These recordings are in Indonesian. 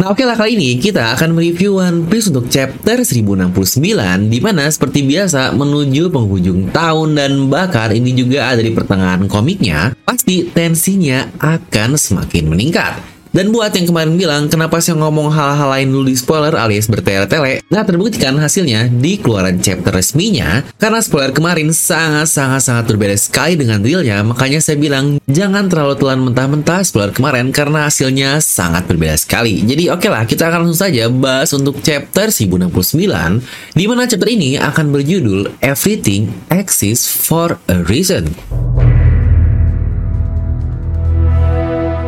Nah oke lah kali ini kita akan mereview One Piece untuk chapter 1069 di mana seperti biasa menuju penghujung tahun dan bahkan ini juga ada di pertengahan komiknya pasti tensinya akan semakin meningkat. Dan buat yang kemarin bilang, kenapa sih ngomong hal-hal lain dulu di spoiler alias bertele-tele? Nah, terbuktikan hasilnya di keluaran chapter resminya, karena spoiler kemarin sangat-sangat-sangat berbeda sekali dengan realnya, makanya saya bilang, jangan terlalu telan mentah-mentah spoiler kemarin, karena hasilnya sangat berbeda sekali. Jadi oke lah, kita akan langsung saja bahas untuk chapter 1069, di mana chapter ini akan berjudul Everything Exists for a Reason.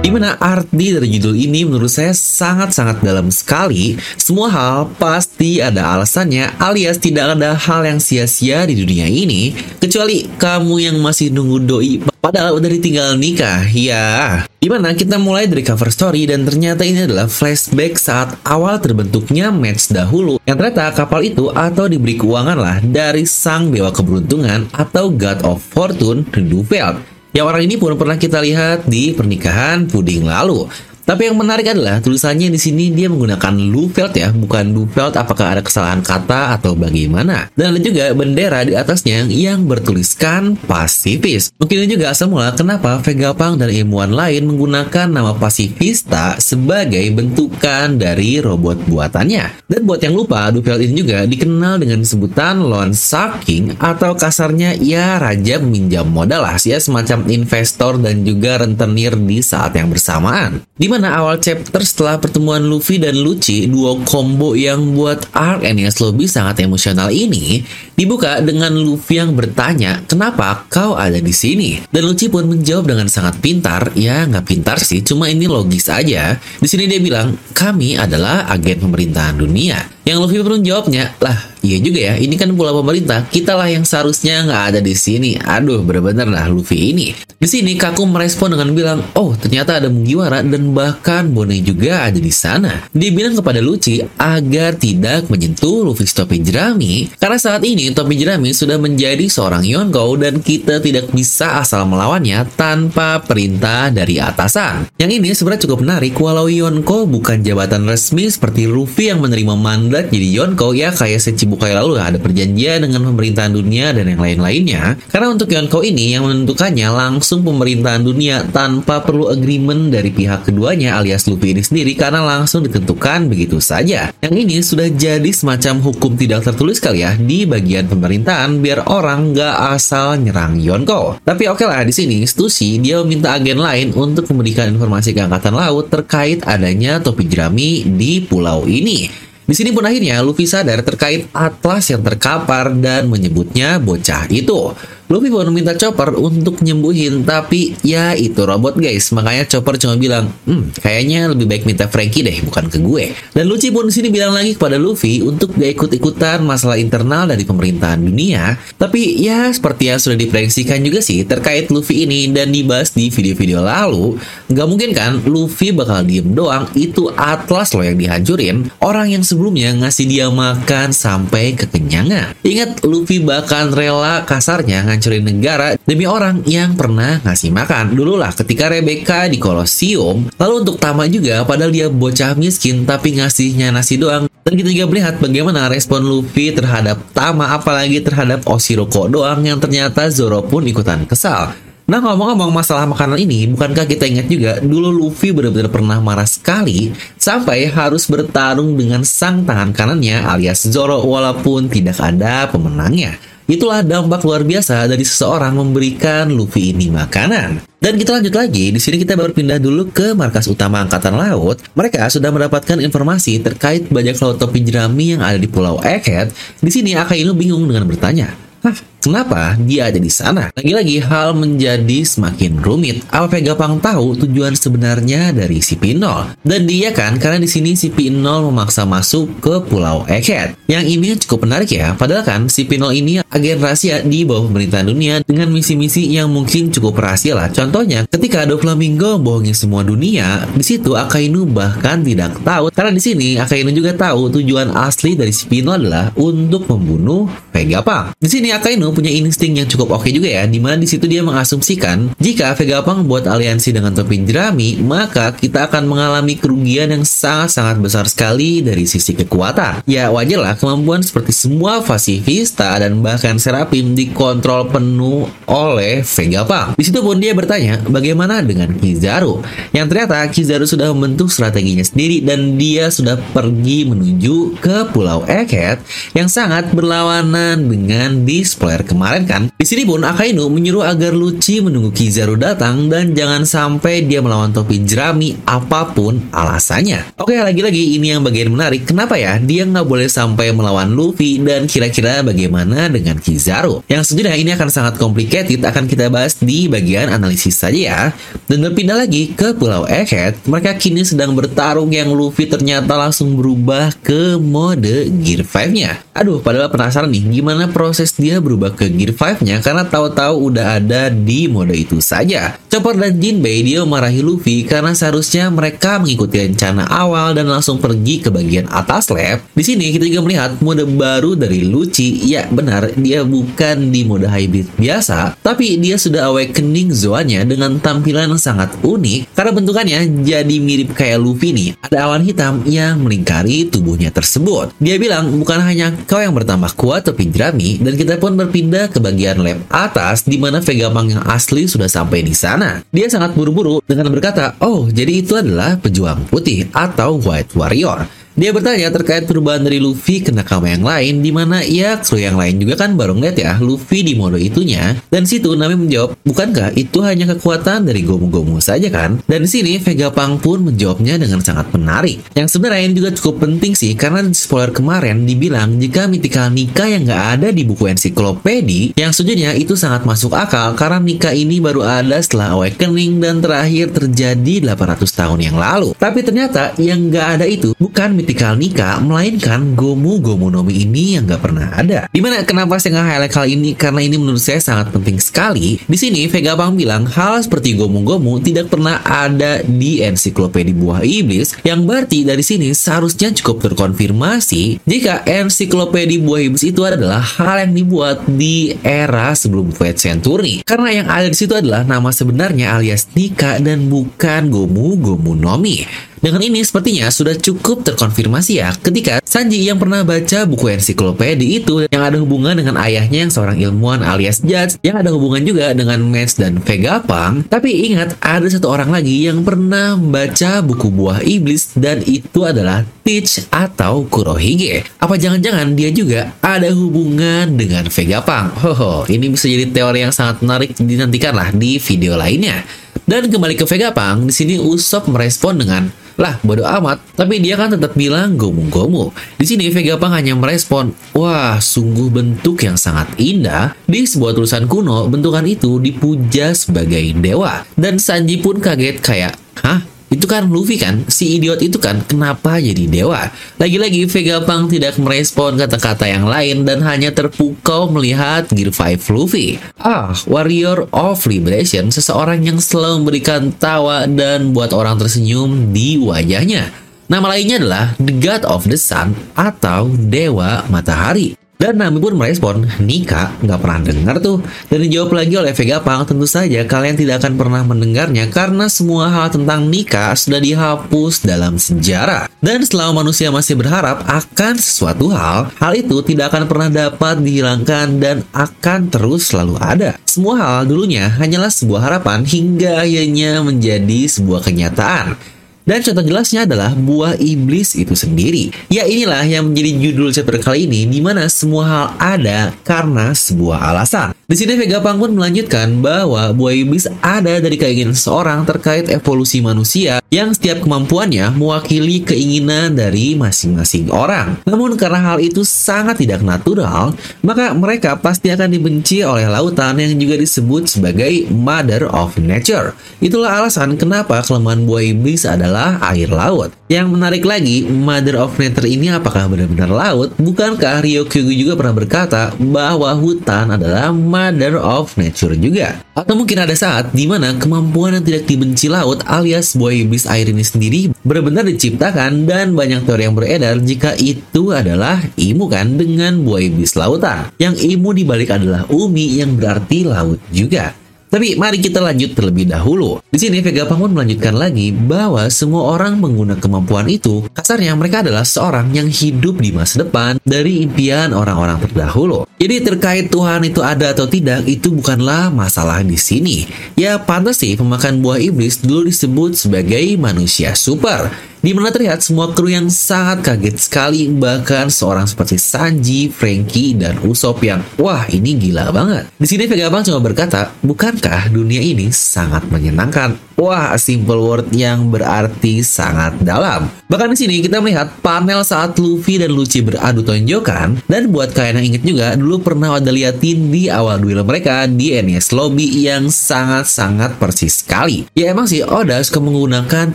Di mana arti dari judul ini menurut saya sangat-sangat dalam sekali. Semua hal pasti ada alasannya, alias tidak ada hal yang sia-sia di dunia ini, kecuali kamu yang masih nunggu doi padahal udah ditinggal nikah. Ya, Di mana kita mulai dari cover story dan ternyata ini adalah flashback saat awal terbentuknya match dahulu. Yang ternyata kapal itu atau diberi keuangan lah dari sang dewa keberuntungan atau God of Fortune, Rudolph. Yang orang ini pun pernah kita lihat di pernikahan puding lalu. Tapi yang menarik adalah tulisannya di sini dia menggunakan Lufeld ya, bukan Lufeld apakah ada kesalahan kata atau bagaimana. Dan ada juga bendera di atasnya yang bertuliskan pasifis. Mungkin ini juga semula kenapa Vegapunk dan ilmuwan lain menggunakan nama pasifista sebagai bentukan dari robot buatannya. Dan buat yang lupa, Lufeld ini juga dikenal dengan sebutan loan sharking atau kasarnya ya raja meminjam modal lah, ya semacam investor dan juga rentenir di saat yang bersamaan. Di mana awal chapter setelah pertemuan Luffy dan Lucci, duo combo yang buat arc Enies Lobby sangat emosional ini, dibuka dengan Luffy yang bertanya, kenapa kau ada di sini? Dan Lucci pun menjawab dengan sangat pintar, ya nggak pintar sih, cuma ini logis aja. Di sini dia bilang, kami adalah agen pemerintahan dunia. Yang Luffy pun jawabnya, lah iya juga ya, ini kan pulau pemerintah, kita lah yang seharusnya nggak ada di sini. Aduh, bener-bener lah Luffy ini. Di sini Kaku merespon dengan bilang, oh ternyata ada Mugiwara dan bahkan Bone juga ada di sana. Dia bilang kepada Lucci agar tidak menyentuh Luffy topi jerami, karena saat ini topi jerami sudah menjadi seorang Yonkou dan kita tidak bisa asal melawannya tanpa perintah dari atasan. Yang ini sebenarnya cukup menarik, walau Yonkou bukan jabatan resmi seperti Luffy yang menerima mandat jadi Yonkou ya kayak Sechibukai lalu ada perjanjian dengan pemerintahan dunia dan yang lain-lainnya. Karena untuk Yonkou ini yang menentukannya langsung pemerintahan dunia tanpa perlu agreement dari pihak keduanya alias Luffy ini sendiri karena langsung ditentukan begitu saja. Yang ini sudah jadi semacam hukum tidak tertulis kali ya di bagian pemerintahan biar orang nggak asal nyerang Yonkou. Tapi oke lah di sini Stussy dia meminta agen lain untuk memberikan informasi ke angkatan laut terkait adanya topi jerami di pulau ini. Di sini pun akhirnya Luffy sadar terkait atlas yang terkapar dan menyebutnya bocah itu. Luffy pun meminta Chopper untuk nyembuhin, tapi ya itu robot guys. Makanya Chopper cuma bilang, hmm, kayaknya lebih baik minta Frankie deh, bukan ke gue. Dan Lucci pun sini bilang lagi kepada Luffy untuk gak ikut-ikutan masalah internal dari pemerintahan dunia. Tapi ya seperti yang sudah diprediksikan juga sih terkait Luffy ini dan dibahas di video-video lalu, nggak mungkin kan Luffy bakal diem doang. Itu Atlas loh yang dihancurin. Orang yang sebelumnya ngasih dia makan sampai kekenyangan. Ingat Luffy bahkan rela kasarnya ngancurin negara demi orang yang pernah ngasih makan. Dulu lah ketika Rebecca di Colosseum, lalu untuk Tama juga padahal dia bocah miskin tapi ngasihnya nasi doang. Dan kita juga melihat bagaimana respon Luffy terhadap Tama apalagi terhadap Oshiroko doang yang ternyata Zoro pun ikutan kesal. Nah ngomong-ngomong masalah makanan ini, bukankah kita ingat juga dulu Luffy benar-benar pernah marah sekali sampai harus bertarung dengan sang tangan kanannya alias Zoro walaupun tidak ada pemenangnya. Itulah dampak luar biasa dari seseorang memberikan Luffy ini makanan. Dan kita lanjut lagi, di sini kita baru pindah dulu ke markas utama Angkatan Laut. Mereka sudah mendapatkan informasi terkait bajak laut topi jerami yang ada di Pulau Egghead. Di sini Akainu bingung dengan bertanya, Hah, kenapa dia ada di sana. Lagi-lagi hal menjadi semakin rumit. Apa Vegapunk tahu tujuan sebenarnya dari si Pinol? Dan dia kan karena di sini si Pinol memaksa masuk ke Pulau Egghead. Yang ini cukup menarik ya, padahal kan si Pinol ini agen rahasia di bawah pemerintahan dunia dengan misi-misi yang mungkin cukup rahasia lah. Contohnya, ketika Doflamingo bohongin semua dunia, di situ Akainu bahkan tidak tahu karena di sini Akainu juga tahu tujuan asli dari si Pinol adalah untuk membunuh Vegapunk. Di sini Akainu punya insting yang cukup oke juga ya, di mana di situ dia mengasumsikan jika Vegapunk buat aliansi dengan topi jerami, maka kita akan mengalami kerugian yang sangat-sangat besar sekali dari sisi kekuatan. Ya wajar lah kemampuan seperti semua Vasivista dan bahkan Serapim dikontrol penuh oleh Vegapunk. Di situ pun dia bertanya, bagaimana dengan Kizaru? Yang ternyata Kizaru sudah membentuk strateginya sendiri dan dia sudah pergi menuju ke Pulau Egghead yang sangat berlawanan dengan di kemarin kan. Di sini pun Akainu menyuruh agar Lucci menunggu Kizaru datang dan jangan sampai dia melawan topi jerami apa pun alasannya. Oke lagi-lagi ini yang bagian menarik. Kenapa ya dia nggak boleh sampai melawan Luffy dan kira-kira bagaimana dengan Kizaru? Yang sejujurnya ini akan sangat complicated akan kita bahas di bagian analisis saja ya. Dan berpindah lagi ke Pulau Egghead, mereka kini sedang bertarung yang Luffy ternyata langsung berubah ke mode Gear 5-nya. Aduh, padahal penasaran nih gimana proses dia berubah ke Gear 5-nya karena tahu-tahu udah ada di mode itu saja. Chopper dan Jinbei dia memarahi Luffy karena seharusnya mereka mengikuti rencana awal dan langsung pergi ke bagian atas lab. Di sini kita juga melihat mode baru dari Lucci. Ya, benar, dia bukan di mode hybrid biasa, tapi dia sudah awakening zoanya dengan tampilan yang sangat unik karena bentukannya jadi mirip kayak Luffy nih. Ada awan hitam yang melingkari tubuhnya tersebut. Dia bilang bukan hanya kau yang bertambah kuat tapi jerami dan kita pun berpindah ke bagian lab atas di mana Vegapunk yang asli sudah sampai di sana. Dia sangat buru-buru dengan berkata, "Oh, jadi itu adalah pejuang putih atau White Warrior." Dia bertanya terkait perubahan dari Luffy ke nakama yang lain, di mana ya kru yang lain juga kan baru ngeliat ya Luffy di mode itunya. Dan situ Nami menjawab, bukankah itu hanya kekuatan dari Gomu-Gomu saja kan? Dan di sini Vegapunk pun menjawabnya dengan sangat menarik. Yang sebenarnya ini juga cukup penting sih, karena di spoiler kemarin dibilang jika Mythical Nika yang nggak ada di buku ensiklopedi, yang sejujurnya itu sangat masuk akal karena Nika ini baru ada setelah Awakening dan terakhir terjadi 800 tahun yang lalu. Tapi ternyata yang nggak ada itu bukan Mythical Nika, melainkan Gomu Gomu Nomi ini yang nggak pernah ada. Di mana kenapa saya nge-highlight hal ini? Karena ini menurut saya sangat penting sekali. Di sini Vegapunk bilang hal seperti Gomu Gomu tidak pernah ada di ensiklopedi buah iblis, yang berarti dari sini seharusnya cukup terkonfirmasi jika ensiklopedi buah iblis itu adalah hal yang dibuat di era sebelum Fate Century. Karena yang ada di situ adalah nama sebenarnya alias Nika dan bukan Gomu Gomu Nomi. Dengan ini sepertinya sudah cukup terkonfirmasi ya ketika Sanji yang pernah baca buku ensiklopedi itu yang ada hubungan dengan ayahnya yang seorang ilmuwan alias Judge yang ada hubungan juga dengan Mets dan Vegapunk. Tapi ingat ada satu orang lagi yang pernah baca buku buah iblis dan itu adalah Teach atau Kurohige. Apa jangan-jangan dia juga ada hubungan dengan Vegapunk? Hoho ini bisa jadi teori yang sangat menarik dinantikan lah di video lainnya. Dan kembali ke Vegapunk, di sini Usopp merespon dengan lah bodo amat, tapi dia kan tetap bilang gomu-gomu. Di sini Vegapunk hanya merespon, wah sungguh bentuk yang sangat indah. Di sebuah tulisan kuno, bentukan itu dipuja sebagai dewa. Dan Sanji pun kaget kayak, hah? Itu kan Luffy kan, si idiot itu kan, kenapa jadi dewa? Lagi-lagi Vegapunk tidak merespon kata-kata yang lain dan hanya terpukau melihat Gear 5 Luffy. Ah, Warrior of Liberation, seseorang yang selalu memberikan tawa dan buat orang tersenyum di wajahnya. Nama lainnya adalah The God of the Sun atau Dewa Matahari. Dan Nami pun merespon, Nika nggak pernah dengar tuh. Dan dijawab lagi oleh Vegapunk, tentu saja kalian tidak akan pernah mendengarnya karena semua hal tentang Nika sudah dihapus dalam sejarah. Dan selama manusia masih berharap akan sesuatu hal, hal itu tidak akan pernah dapat dihilangkan dan akan terus selalu ada. Semua hal dulunya hanyalah sebuah harapan hingga akhirnya menjadi sebuah kenyataan. Dan contoh jelasnya adalah buah iblis itu sendiri. Ya inilah yang menjadi judul chapter kali ini di mana semua hal ada karena sebuah alasan. Di sini Vegapunk pun melanjutkan bahwa buah iblis ada dari keinginan seseorang terkait evolusi manusia yang setiap kemampuannya mewakili keinginan dari masing-masing orang. Namun karena hal itu sangat tidak natural, maka mereka pasti akan dibenci oleh lautan yang juga disebut sebagai Mother of Nature. Itulah alasan kenapa kelemahan buah iblis adalah adalah air laut. Yang menarik lagi, Mother of Nature ini apakah benar-benar laut? Bukankah Ryokyu juga pernah berkata bahwa hutan adalah Mother of Nature juga? Atau mungkin ada saat di mana kemampuan yang tidak dibenci laut alias buah iblis air ini sendiri benar-benar diciptakan dan banyak teori yang beredar jika itu adalah Imu kan dengan buah iblis lautan. Yang Imu dibalik adalah Umi yang berarti laut juga. Tapi mari kita lanjut terlebih dahulu. Di sini Vega pun melanjutkan lagi bahwa semua orang menggunakan kemampuan itu, kasarnya mereka adalah seorang yang hidup di masa depan dari impian orang-orang terdahulu. Jadi terkait Tuhan itu ada atau tidak itu bukanlah masalah di sini. Ya pantas sih pemakan buah iblis dulu disebut sebagai manusia super di mana terlihat semua kru yang sangat kaget sekali bahkan seorang seperti Sanji, Franky, dan Usopp yang wah ini gila banget. Di sini Vegapunk cuma berkata, bukankah dunia ini sangat menyenangkan? Wah, simple word yang berarti sangat dalam. Bahkan di sini kita melihat panel saat Luffy dan Lucci beradu tonjokan dan buat kalian yang inget juga dulu pernah ada liatin di awal duel mereka di NES Lobby yang sangat-sangat persis sekali. Ya emang sih Oda suka menggunakan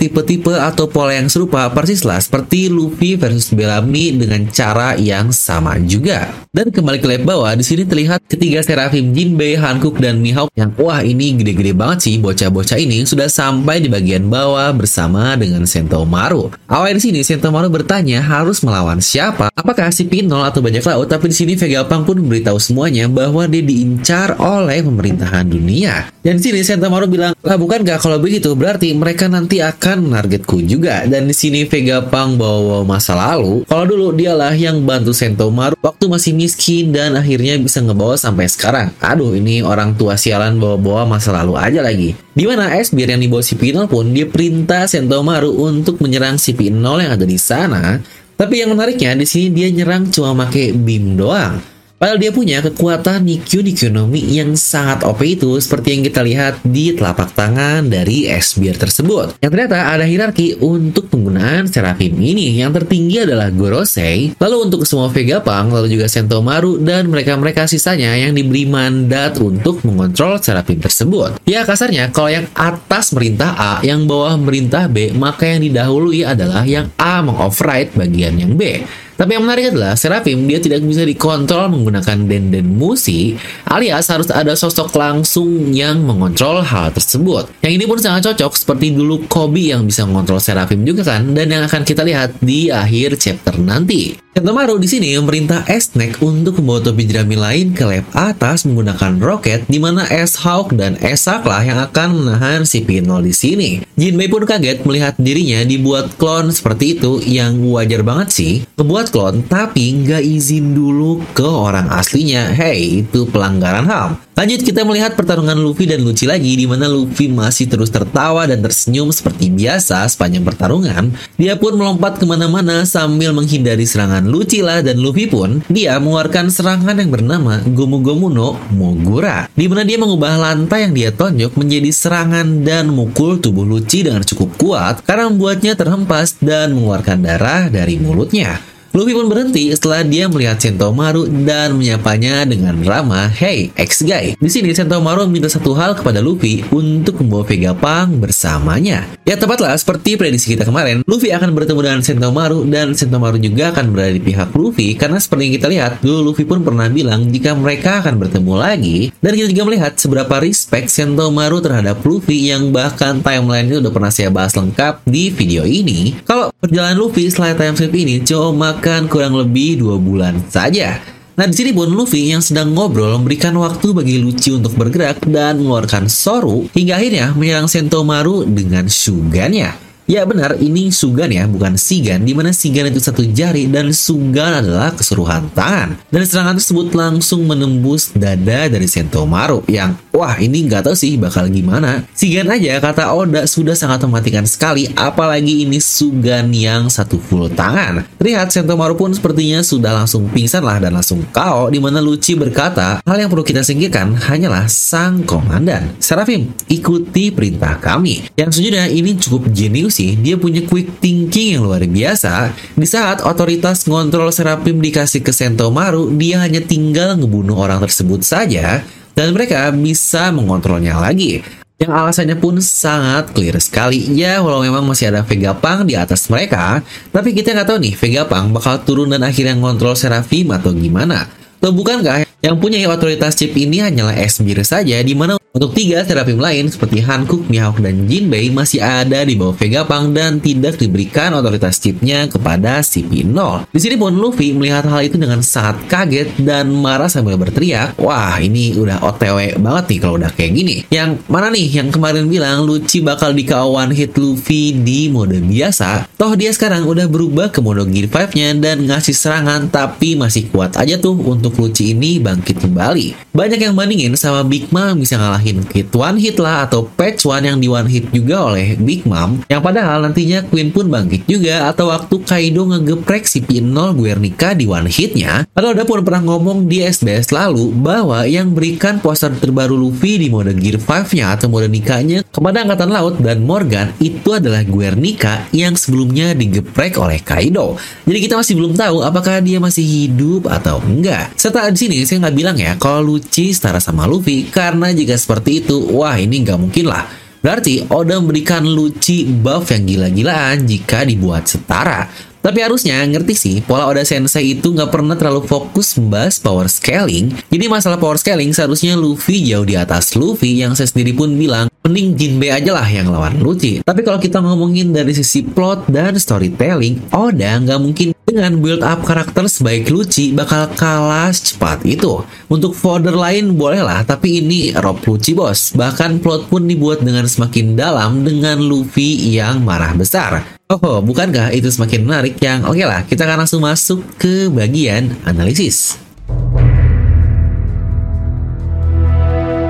tipe-tipe atau pola yang serupa persis lah seperti Luffy versus Bellamy dengan cara yang sama juga. Dan kembali ke lab bawah, di sini terlihat ketiga Seraphim Jinbei, Hankook, dan Mihawk yang wah ini gede-gede banget sih bocah-bocah ini sudah sampai di bagian bawah bersama dengan Sentomaru. Awal di sini Sentomaru bertanya harus melawan siapa? Apakah si Pinol atau bajak laut? Tapi di sini Vegapunk pun memberitahu semuanya bahwa dia diincar oleh pemerintahan dunia. Dan di sini Sentomaru bilang, lah bukan gak kalau begitu berarti mereka nanti akan menargetku juga. Dan di sini Vegapunk bawa masa lalu. Kalau dulu dialah yang bantu Sentomaru waktu masih miskin dan akhirnya bisa ngebawa sampai sekarang. Aduh, ini orang tua sialan bawa-bawa masa lalu aja lagi. Di mana Esbir yang dibawa si Pinol pun dia perintah Sentomaru untuk menyerang si Pinol yang ada di sana. Tapi yang menariknya di sini dia nyerang cuma pakai beam doang. Padahal dia punya kekuatan Nikyu Nikyonomi yang sangat OP itu seperti yang kita lihat di telapak tangan dari Esbir tersebut. Yang ternyata ada hierarki untuk penggunaan Seraphim ini. Yang tertinggi adalah Gorosei, lalu untuk semua Vegapunk, lalu juga Sentomaru, dan mereka-mereka sisanya yang diberi mandat untuk mengontrol Seraphim tersebut. Ya kasarnya, kalau yang atas merintah A, yang bawah merintah B, maka yang didahului adalah yang A mengoverride bagian yang B. Tapi yang menarik adalah Seraphim dia tidak bisa dikontrol menggunakan Denden Musi alias harus ada sosok langsung yang mengontrol hal tersebut. Yang ini pun sangat cocok seperti dulu Kobe yang bisa mengontrol Seraphim juga kan dan yang akan kita lihat di akhir chapter nanti. Sentomaru di sini memerintah S-Neck untuk membawa topi jerami lain ke lab atas menggunakan roket di mana S-Hawk dan S-Sak lah yang akan menahan si Pinol di sini. Jinbei pun kaget melihat dirinya dibuat klon seperti itu yang wajar banget sih. Membuat klon tapi nggak izin dulu ke orang aslinya. Hey, itu pelanggaran HAM. Lanjut kita melihat pertarungan Luffy dan Lucci lagi di mana Luffy masih terus tertawa dan tersenyum seperti biasa sepanjang pertarungan. Dia pun melompat ke mana-mana sambil menghindari serangan Lucci lah dan Luffy pun dia mengeluarkan serangan yang bernama Gomu Gomu no Mogura di mana dia mengubah lantai yang dia tonjok menjadi serangan dan mukul tubuh Lucci dengan cukup kuat karena membuatnya terhempas dan mengeluarkan darah dari mulutnya. Luffy pun berhenti setelah dia melihat Sentomaru dan menyapanya dengan ramah, "Hey, ex-guy." Di sini Sentomaru minta satu hal kepada Luffy untuk membawa Vegapunk bersamanya. Ya tepatlah seperti prediksi kita kemarin, Luffy akan bertemu dengan Sentomaru dan Sentomaru juga akan berada di pihak Luffy karena seperti yang kita lihat, dulu Luffy pun pernah bilang jika mereka akan bertemu lagi dan kita juga melihat seberapa respect Sentomaru terhadap Luffy yang bahkan timeline itu udah pernah saya bahas lengkap di video ini. Kalau perjalanan Luffy setelah time ini cuma bahkan kurang lebih dua bulan saja. Nah, di sini pun Luffy yang sedang ngobrol memberikan waktu bagi Lucci untuk bergerak dan mengeluarkan Soru hingga akhirnya menyerang Sentomaru dengan Shugannya. Ya benar, ini Sugan ya, bukan Sigan, di mana Sigan itu satu jari dan Sugan adalah keseluruhan tangan. Dan serangan tersebut langsung menembus dada dari Sentomaru yang, wah ini nggak tahu sih bakal gimana. Sigan aja kata Oda sudah sangat mematikan sekali, apalagi ini Sugan yang satu full tangan. Terlihat Sentomaru pun sepertinya sudah langsung pingsan lah dan langsung KO, di mana Luci berkata, hal yang perlu kita singkirkan hanyalah sang komandan. Serafim, ikuti perintah kami. Yang sejujurnya ini cukup jenius sih, dia punya quick thinking yang luar biasa. Di saat otoritas ngontrol Serapim dikasih ke Sentomaru, dia hanya tinggal ngebunuh orang tersebut saja, dan mereka bisa mengontrolnya lagi. Yang alasannya pun sangat clear sekali. Ya, walau memang masih ada Vegapunk di atas mereka, tapi kita nggak tahu nih Vegapunk bakal turun dan akhirnya ngontrol Serafim atau gimana. Atau bukankah yang punya otoritas chip ini hanyalah Esbir saja, di mana untuk tiga terapim lain seperti Hankook, Mihawk, dan Jinbei masih ada di bawah Vegapunk dan tidak diberikan otoritas chipnya kepada CP0. Di sini pun Luffy melihat hal itu dengan sangat kaget dan marah sambil berteriak, wah ini udah OTW banget nih kalau udah kayak gini. Yang mana nih yang kemarin bilang Luci bakal di kawan hit Luffy di mode biasa, toh dia sekarang udah berubah ke mode Gear 5-nya dan ngasih serangan tapi masih kuat aja tuh untuk Luci ini bangkit kembali. Banyak yang bandingin sama Big Mom bisa ngalahin hit one hit lah atau patch one yang di one hit juga oleh Big Mom yang padahal nantinya Queen pun bangkit juga atau waktu Kaido ngegeprek si P0 Guernica di one hitnya atau ada pun pernah ngomong di SBS lalu bahwa yang berikan poster terbaru Luffy di mode Gear 5-nya atau mode nikahnya kepada Angkatan Laut dan Morgan itu adalah Guernica yang sebelumnya digeprek oleh Kaido. Jadi kita masih belum tahu apakah dia masih hidup atau enggak. Serta di sini saya nggak bilang ya kalau Lucci setara sama Luffy karena jika seperti seperti itu, wah ini nggak mungkin lah. Berarti Oda memberikan Luci buff yang gila-gilaan jika dibuat setara. Tapi harusnya ngerti sih, pola Oda Sensei itu nggak pernah terlalu fokus membahas power scaling. Jadi masalah power scaling seharusnya Luffy jauh di atas Luffy yang saya sendiri pun bilang mending Jinbei aja lah yang lawan Luffy. Tapi kalau kita ngomongin dari sisi plot dan storytelling, Oda nggak mungkin dengan build up karakter sebaik Luci bakal kalah cepat itu. Untuk folder lain bolehlah, tapi ini Rob Luci bos. Bahkan plot pun dibuat dengan semakin dalam dengan Luffy yang marah besar. Oh, bukankah itu semakin menarik yang oke okay lah, kita akan langsung masuk ke bagian analisis.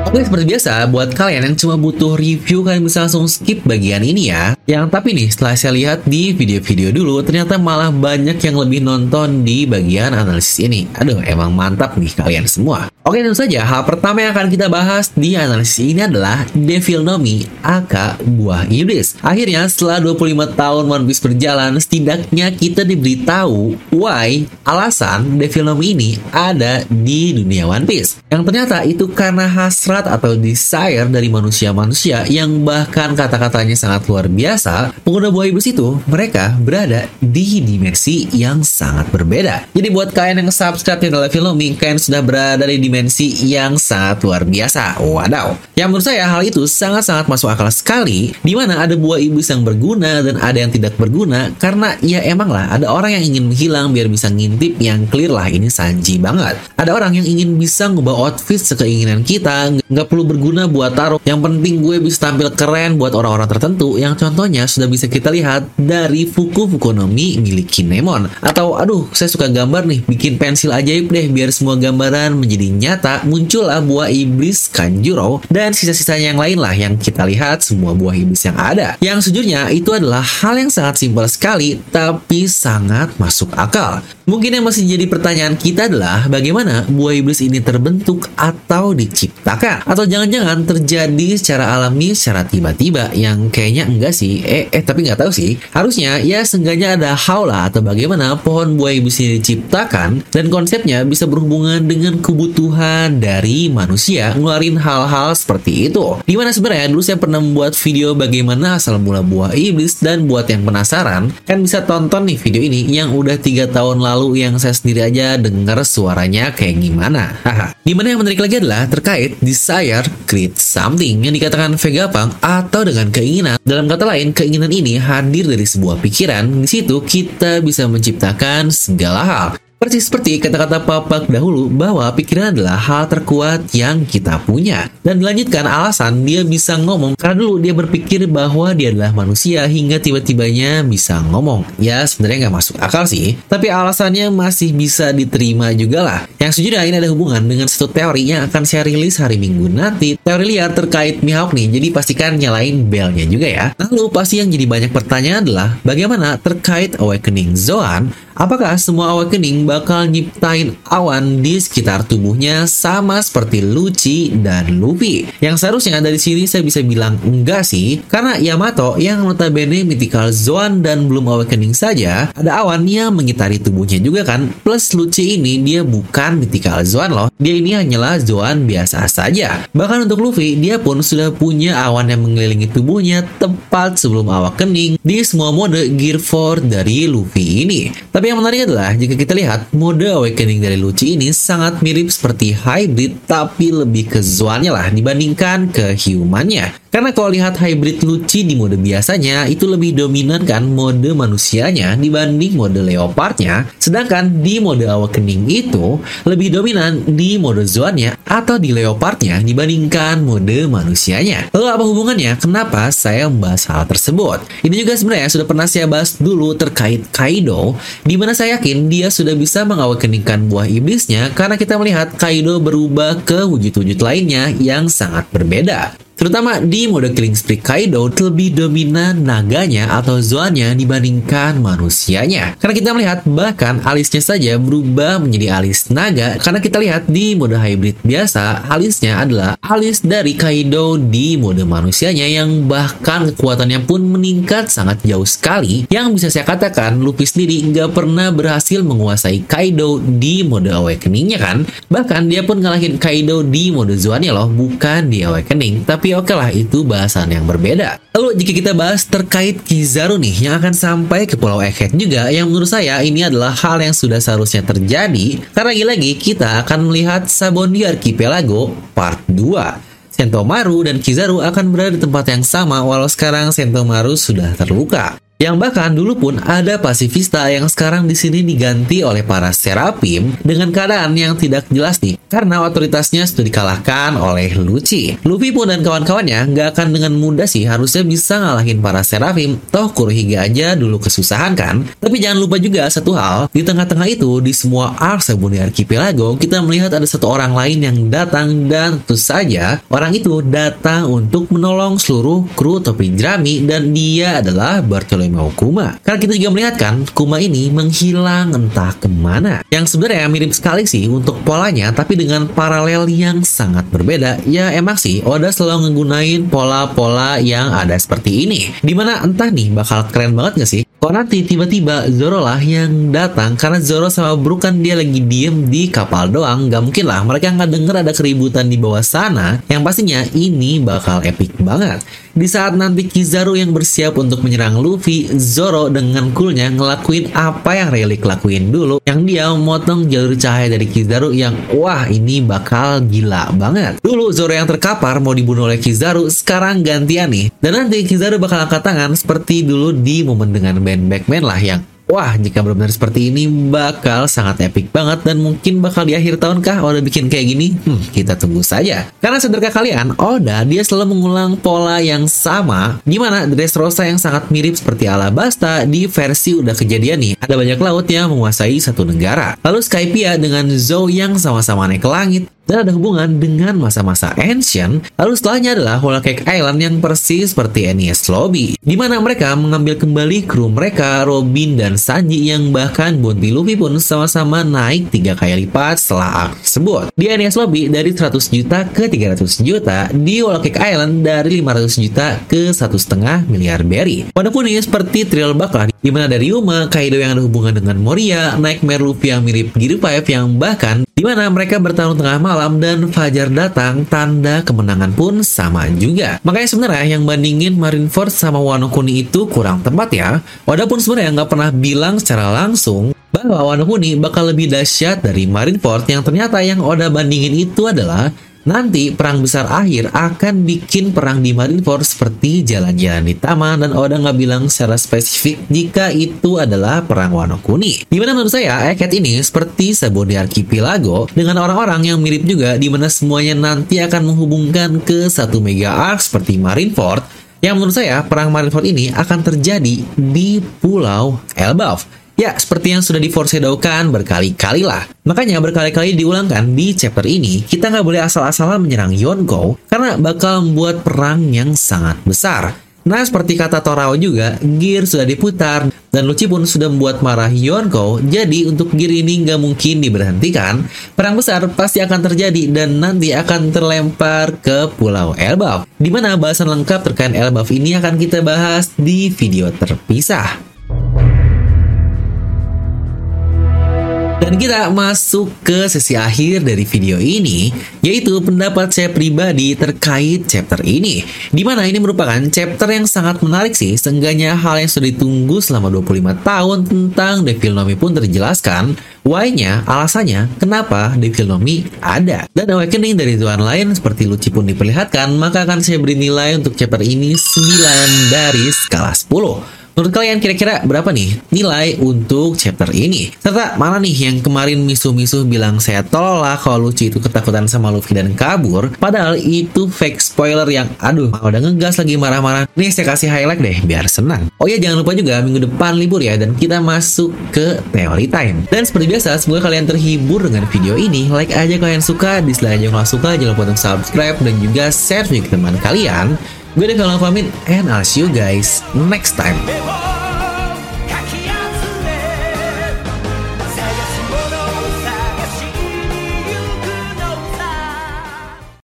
Oke, seperti biasa, buat kalian yang cuma butuh review, kalian bisa langsung skip bagian ini ya. Yang tapi nih, setelah saya lihat di video-video dulu, ternyata malah banyak yang lebih nonton di bagian analisis ini. Aduh, emang mantap nih kalian semua. Oke, tentu saja hal pertama yang akan kita bahas di analisis ini adalah Devil Nomi, aka Buah Iblis. Akhirnya, setelah 25 tahun One Piece berjalan, setidaknya kita diberitahu why alasan Devil Nomi ini ada di dunia One Piece. Yang ternyata itu karena hasrat atau desire dari manusia-manusia yang bahkan kata-katanya sangat luar biasa. Pengguna Buah Iblis itu, mereka berada di dimensi yang sangat berbeda. Jadi buat kalian yang subscribe channel Nomi, kalian sudah berada di dimensi dimensi yang sangat luar biasa. Wadaw. Yang menurut saya hal itu sangat-sangat masuk akal sekali, di mana ada buah iblis yang berguna dan ada yang tidak berguna, karena ya emang lah ada orang yang ingin menghilang biar bisa ngintip yang clear lah ini Sanji banget. Ada orang yang ingin bisa ngubah outfit sekeinginan kita, nggak perlu berguna buat taruh. Yang penting gue bisa tampil keren buat orang-orang tertentu, yang contohnya sudah bisa kita lihat dari Fuku Fukonomi milik Kinemon. Atau aduh, saya suka gambar nih, bikin pensil ajaib deh biar semua gambaran menjadi ternyata muncullah buah iblis Kanjuro dan sisa-sisanya yang lain lah yang kita lihat semua buah iblis yang ada. Yang sejujurnya itu adalah hal yang sangat simpel sekali tapi sangat masuk akal. Mungkin yang masih jadi pertanyaan kita adalah bagaimana buah iblis ini terbentuk atau diciptakan? Atau jangan-jangan terjadi secara alami secara tiba-tiba yang kayaknya enggak sih. Eh, eh tapi nggak tahu sih. Harusnya ya seenggaknya ada how lah atau bagaimana pohon buah iblis ini diciptakan dan konsepnya bisa berhubungan dengan kebutuhan dari manusia ngeluarin hal-hal seperti itu. Di mana sebenarnya dulu saya pernah membuat video bagaimana asal mula buah iblis dan buat yang penasaran kan bisa tonton nih video ini yang udah tiga tahun lalu lalu yang saya sendiri aja dengar suaranya kayak gimana. Di mana yang menarik lagi adalah terkait desire create something yang dikatakan Vegapunk atau dengan keinginan. Dalam kata lain, keinginan ini hadir dari sebuah pikiran. Di situ kita bisa menciptakan segala hal. Persis seperti kata-kata Papak dahulu bahwa pikiran adalah hal terkuat yang kita punya. Dan dilanjutkan alasan dia bisa ngomong karena dulu dia berpikir bahwa dia adalah manusia hingga tiba-tibanya bisa ngomong. Ya sebenarnya nggak masuk akal sih, tapi alasannya masih bisa diterima juga lah. Yang sejujurnya ini ada hubungan dengan satu teori yang akan saya rilis hari Minggu nanti. Teori liar terkait Mihawk nih, jadi pastikan nyalain belnya juga ya. Lalu pasti yang jadi banyak pertanyaan adalah bagaimana terkait Awakening Zoan Apakah semua awakening bakal nyiptain awan di sekitar tubuhnya sama seperti Luchi dan Luffy? Yang seharusnya dari sini saya bisa bilang enggak sih, karena Yamato yang notabene mythical Zoan dan belum awakening saja, ada awan yang mengitari tubuhnya juga kan. Plus Luchi ini dia bukan mythical Zoan loh, dia ini hanyalah Zoan biasa saja. Bahkan untuk Luffy, dia pun sudah punya awan yang mengelilingi tubuhnya tepat sebelum awakening di semua mode Gear 4 dari Luffy ini. Tapi yang menarik adalah jika kita lihat mode awakening dari Luchi ini sangat mirip seperti hybrid tapi lebih ke Zoannya lah dibandingkan ke humannya. Karena kalau lihat hybrid Luchi di mode biasanya itu lebih dominan kan mode manusianya dibanding mode leopardnya. Sedangkan di mode awakening itu lebih dominan di mode Zoannya atau di leopardnya dibandingkan mode manusianya. Lalu apa hubungannya? Kenapa saya membahas hal tersebut? Ini juga sebenarnya sudah pernah saya bahas dulu terkait Kaido di mana saya yakin dia sudah bisa mengawakeningkan buah iblisnya karena kita melihat Kaido berubah ke wujud-wujud lainnya yang sangat berbeda. Terutama di mode Killing Spree Kaido lebih dominan naganya atau zoannya dibandingkan manusianya. Karena kita melihat bahkan alisnya saja berubah menjadi alis naga. Karena kita lihat di mode hybrid biasa alisnya adalah alis dari Kaido di mode manusianya yang bahkan kekuatannya pun meningkat sangat jauh sekali. Yang bisa saya katakan Luffy sendiri nggak pernah berhasil menguasai Kaido di mode awakeningnya kan? Bahkan dia pun ngalahin Kaido di mode zoannya loh bukan di awakening tapi tapi oke lah itu bahasan yang berbeda. Lalu jika kita bahas terkait Kizaru nih yang akan sampai ke Pulau Egghead juga yang menurut saya ini adalah hal yang sudah seharusnya terjadi karena lagi-lagi kita akan melihat Sabon di Archipelago Part 2. Sentomaru dan Kizaru akan berada di tempat yang sama walau sekarang Sentomaru sudah terluka. Yang bahkan dulu pun ada pasifista yang sekarang di sini diganti oleh para serapim dengan keadaan yang tidak jelas nih karena otoritasnya sudah dikalahkan oleh Luci. Luffy pun dan kawan-kawannya nggak akan dengan mudah sih harusnya bisa ngalahin para serapim. Toh Kurohiga aja dulu kesusahan kan. Tapi jangan lupa juga satu hal, di tengah-tengah itu di semua arc Sabuni Archipelago kita melihat ada satu orang lain yang datang dan tentu saja orang itu datang untuk menolong seluruh kru topi jerami dan dia adalah Bartolomeo mau Kuma. Karena kita juga melihat kan, Kuma ini menghilang entah ke mana. Yang sebenarnya mirip sekali sih untuk polanya, tapi dengan paralel yang sangat berbeda. Ya emang sih, Oda selalu ngegunain pola-pola yang ada seperti ini. Di mana entah nih, bakal keren banget gak sih? Kok nanti tiba-tiba Zoro lah yang datang karena Zoro sama Brook kan dia lagi diem di kapal doang Gak mungkin lah mereka nggak denger ada keributan di bawah sana Yang pastinya ini bakal epic banget di saat nanti Kizaru yang bersiap untuk menyerang Luffy, Zoro dengan coolnya ngelakuin apa yang Rayleigh lakuin dulu. Yang dia memotong jalur cahaya dari Kizaru yang wah ini bakal gila banget. Dulu Zoro yang terkapar mau dibunuh oleh Kizaru, sekarang gantian nih. Dan nanti Kizaru bakal angkat tangan seperti dulu di momen dengan Ben Backman lah yang Wah, jika benar-benar seperti ini bakal sangat epic banget dan mungkin bakal di akhir tahun kah Oda bikin kayak gini? Hmm, kita tunggu saja. Karena sadarkah kalian, Oda dia selalu mengulang pola yang sama di mana Dressrosa yang sangat mirip seperti Alabasta di versi udah kejadian nih. Ada banyak laut yang menguasai satu negara. Lalu Skypia dengan Zou yang sama-sama naik ke langit dan ada hubungan dengan masa-masa ancient. Lalu setelahnya adalah Whole Cake Island yang persis seperti NES Lobby, di mana mereka mengambil kembali kru mereka, Robin dan Sanji yang bahkan Bounty Luffy pun sama-sama naik tiga kali lipat setelah arc tersebut. Di NES Lobby dari 100 juta ke 300 juta, di Whole Cake Island dari 500 juta ke satu setengah miliar berry. Pada kuning seperti Trial Bakar, di mana dari Yuma, Kaido yang ada hubungan dengan Moria, Nightmare Luffy yang mirip Gear 5 yang bahkan di mana mereka bertarung tengah malam dan fajar datang, tanda kemenangan pun sama juga. Makanya sebenarnya yang bandingin Marineford sama Wano Kuni itu kurang tepat ya. Walaupun sebenarnya nggak pernah bilang secara langsung bahwa Wano Kuni bakal lebih dahsyat dari Marineford yang ternyata yang Oda bandingin itu adalah Nanti perang besar akhir akan bikin perang di Marineford seperti jalan-jalan di taman dan Oda nggak bilang secara spesifik jika itu adalah perang Wano Kuni. Di mana menurut saya Eket ini seperti sebuah di archipelago dengan orang-orang yang mirip juga di mana semuanya nanti akan menghubungkan ke satu mega arc seperti Marineford yang menurut saya perang Marineford ini akan terjadi di Pulau Elbaf. Ya, seperti yang sudah diforeshadowkan berkali-kali lah. Makanya berkali-kali diulangkan di chapter ini, kita nggak boleh asal-asalan menyerang Yonko karena bakal membuat perang yang sangat besar. Nah, seperti kata Torao juga, gear sudah diputar dan Luci pun sudah membuat marah Yonko, jadi untuk gear ini nggak mungkin diberhentikan. Perang besar pasti akan terjadi dan nanti akan terlempar ke Pulau Elbaf. Di mana bahasan lengkap terkait Elbaf ini akan kita bahas di video terpisah. Dan kita masuk ke sesi akhir dari video ini, yaitu pendapat saya pribadi terkait chapter ini. Di mana ini merupakan chapter yang sangat menarik sih, seenggaknya hal yang sudah ditunggu selama 25 tahun tentang Devil Nomi pun terjelaskan. Why-nya, alasannya, kenapa Devil Nomi ada. Dan awakening dari tuan lain seperti Luci pun diperlihatkan, maka akan saya beri nilai untuk chapter ini 9 dari skala 10. Menurut kalian kira-kira berapa nih nilai untuk chapter ini? Serta mana nih yang kemarin misuh-misuh bilang saya tolak kalau Lucy itu ketakutan sama Luffy dan kabur, padahal itu fake spoiler yang aduh udah ngegas lagi marah-marah. Nih saya kasih highlight deh biar senang. Oh ya jangan lupa juga minggu depan libur ya dan kita masuk ke teori time. Dan seperti biasa semoga kalian terhibur dengan video ini. Like aja kalian suka, dislike aja kalau suka, jangan lupa untuk subscribe dan juga share ke teman kalian. Gue udah pamit and I'll see you guys next time.